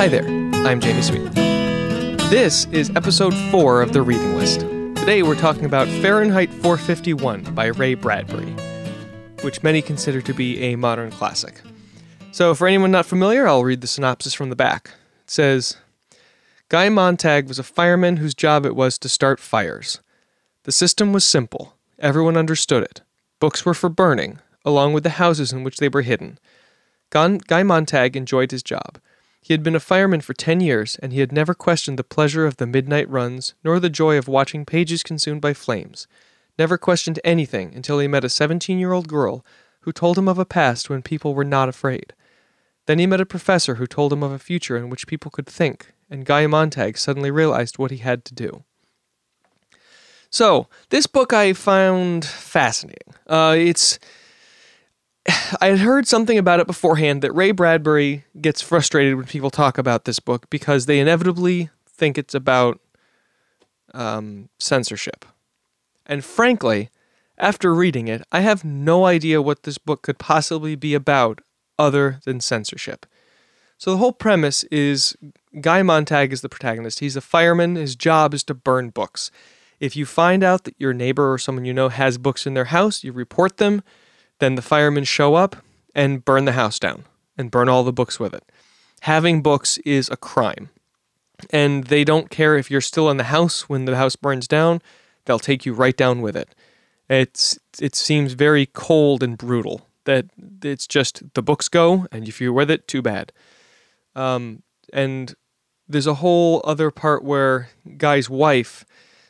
Hi there, I'm Jamie Sweet. This is episode 4 of the reading list. Today we're talking about Fahrenheit 451 by Ray Bradbury, which many consider to be a modern classic. So, for anyone not familiar, I'll read the synopsis from the back. It says Guy Montag was a fireman whose job it was to start fires. The system was simple, everyone understood it. Books were for burning, along with the houses in which they were hidden. Guy Montag enjoyed his job. He had been a fireman for ten years, and he had never questioned the pleasure of the midnight runs, nor the joy of watching pages consumed by flames. Never questioned anything until he met a seventeen year old girl who told him of a past when people were not afraid. Then he met a professor who told him of a future in which people could think, and Guy Montag suddenly realized what he had to do. So, this book I found fascinating. Uh, it's I had heard something about it beforehand that Ray Bradbury gets frustrated when people talk about this book because they inevitably think it's about um, censorship. And frankly, after reading it, I have no idea what this book could possibly be about other than censorship. So the whole premise is Guy Montag is the protagonist. He's a fireman. His job is to burn books. If you find out that your neighbor or someone you know has books in their house, you report them then the firemen show up and burn the house down and burn all the books with it. Having books is a crime. And they don't care if you're still in the house when the house burns down, they'll take you right down with it. It's it seems very cold and brutal that it's just the books go and if you're with it, too bad. Um, and there's a whole other part where Guy's wife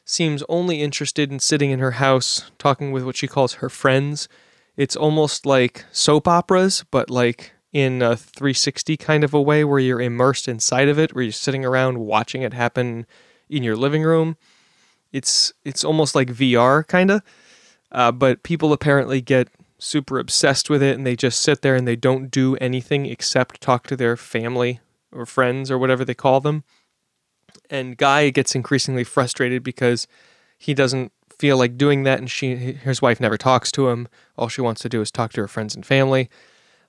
seems only interested in sitting in her house talking with what she calls her friends it's almost like soap operas, but like in a 360 kind of a way where you're immersed inside of it, where you're sitting around watching it happen in your living room. It's it's almost like VR kind of, uh, but people apparently get super obsessed with it and they just sit there and they don't do anything except talk to their family or friends or whatever they call them. And Guy gets increasingly frustrated because he doesn't feel like doing that, and she his wife never talks to him. All she wants to do is talk to her friends and family.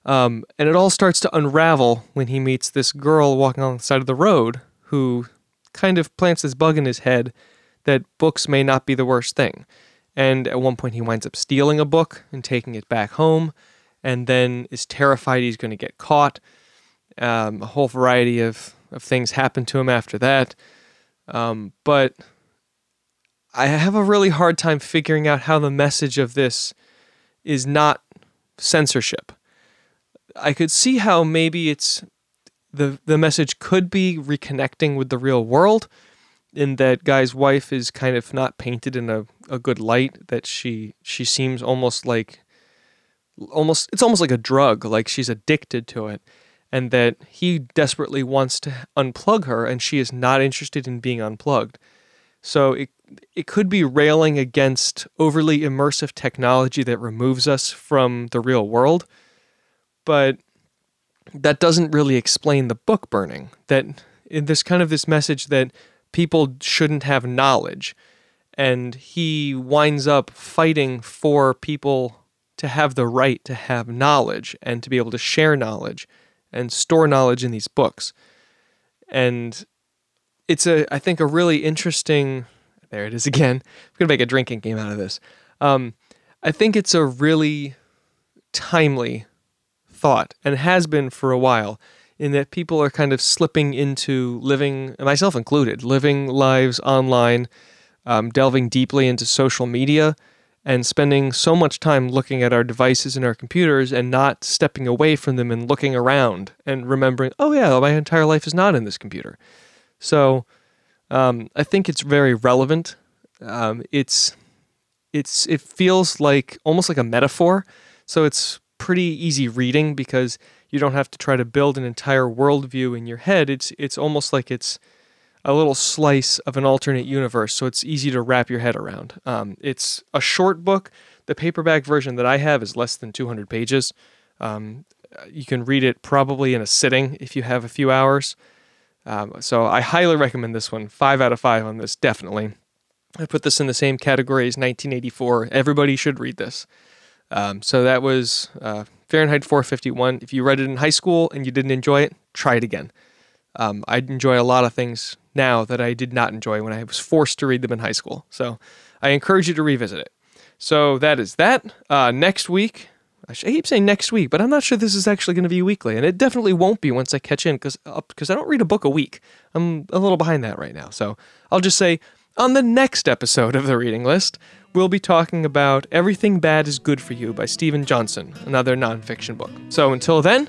Um, and it all starts to unravel when he meets this girl walking on the side of the road who kind of plants this bug in his head that books may not be the worst thing. And at one point, he winds up stealing a book and taking it back home, and then is terrified he's going to get caught. Um, a whole variety of, of things happen to him after that. Um, but I have a really hard time figuring out how the message of this is not censorship. I could see how maybe it's the the message could be reconnecting with the real world in that guy's wife is kind of not painted in a, a good light that she she seems almost like almost it's almost like a drug like she's addicted to it and that he desperately wants to unplug her and she is not interested in being unplugged so it it could be railing against overly immersive technology that removes us from the real world, but that doesn't really explain the book burning. That there's kind of this message that people shouldn't have knowledge, and he winds up fighting for people to have the right to have knowledge and to be able to share knowledge and store knowledge in these books. And it's a I think a really interesting there it is again. I'm gonna make a drinking game out of this. Um, I think it's a really timely thought, and has been for a while, in that people are kind of slipping into living, myself included, living lives online, um, delving deeply into social media, and spending so much time looking at our devices and our computers and not stepping away from them and looking around and remembering, oh yeah, my entire life is not in this computer. So um, I think it's very relevant. Um, it's it's it feels like almost like a metaphor, so it's pretty easy reading because you don't have to try to build an entire worldview in your head. It's it's almost like it's a little slice of an alternate universe, so it's easy to wrap your head around. Um, it's a short book. The paperback version that I have is less than 200 pages. Um, you can read it probably in a sitting if you have a few hours. Um, so I highly recommend this one. Five out of five on this, definitely. I put this in the same category as 1984. Everybody should read this. Um, so that was uh, Fahrenheit 451. If you read it in high school and you didn't enjoy it, try it again. Um, I enjoy a lot of things now that I did not enjoy when I was forced to read them in high school. So I encourage you to revisit it. So that is that. Uh, next week, I keep saying next week, but I'm not sure this is actually going to be weekly, and it definitely won't be once I catch in because because I don't read a book a week. I'm a little behind that right now, so I'll just say on the next episode of the reading list, we'll be talking about Everything Bad is Good for You by Steven Johnson, another nonfiction book. So until then,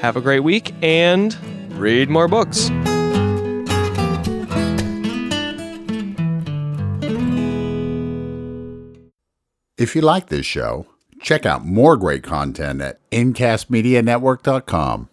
have a great week and read more books. If you like this show, check out more great content at incastmedianetwork.com.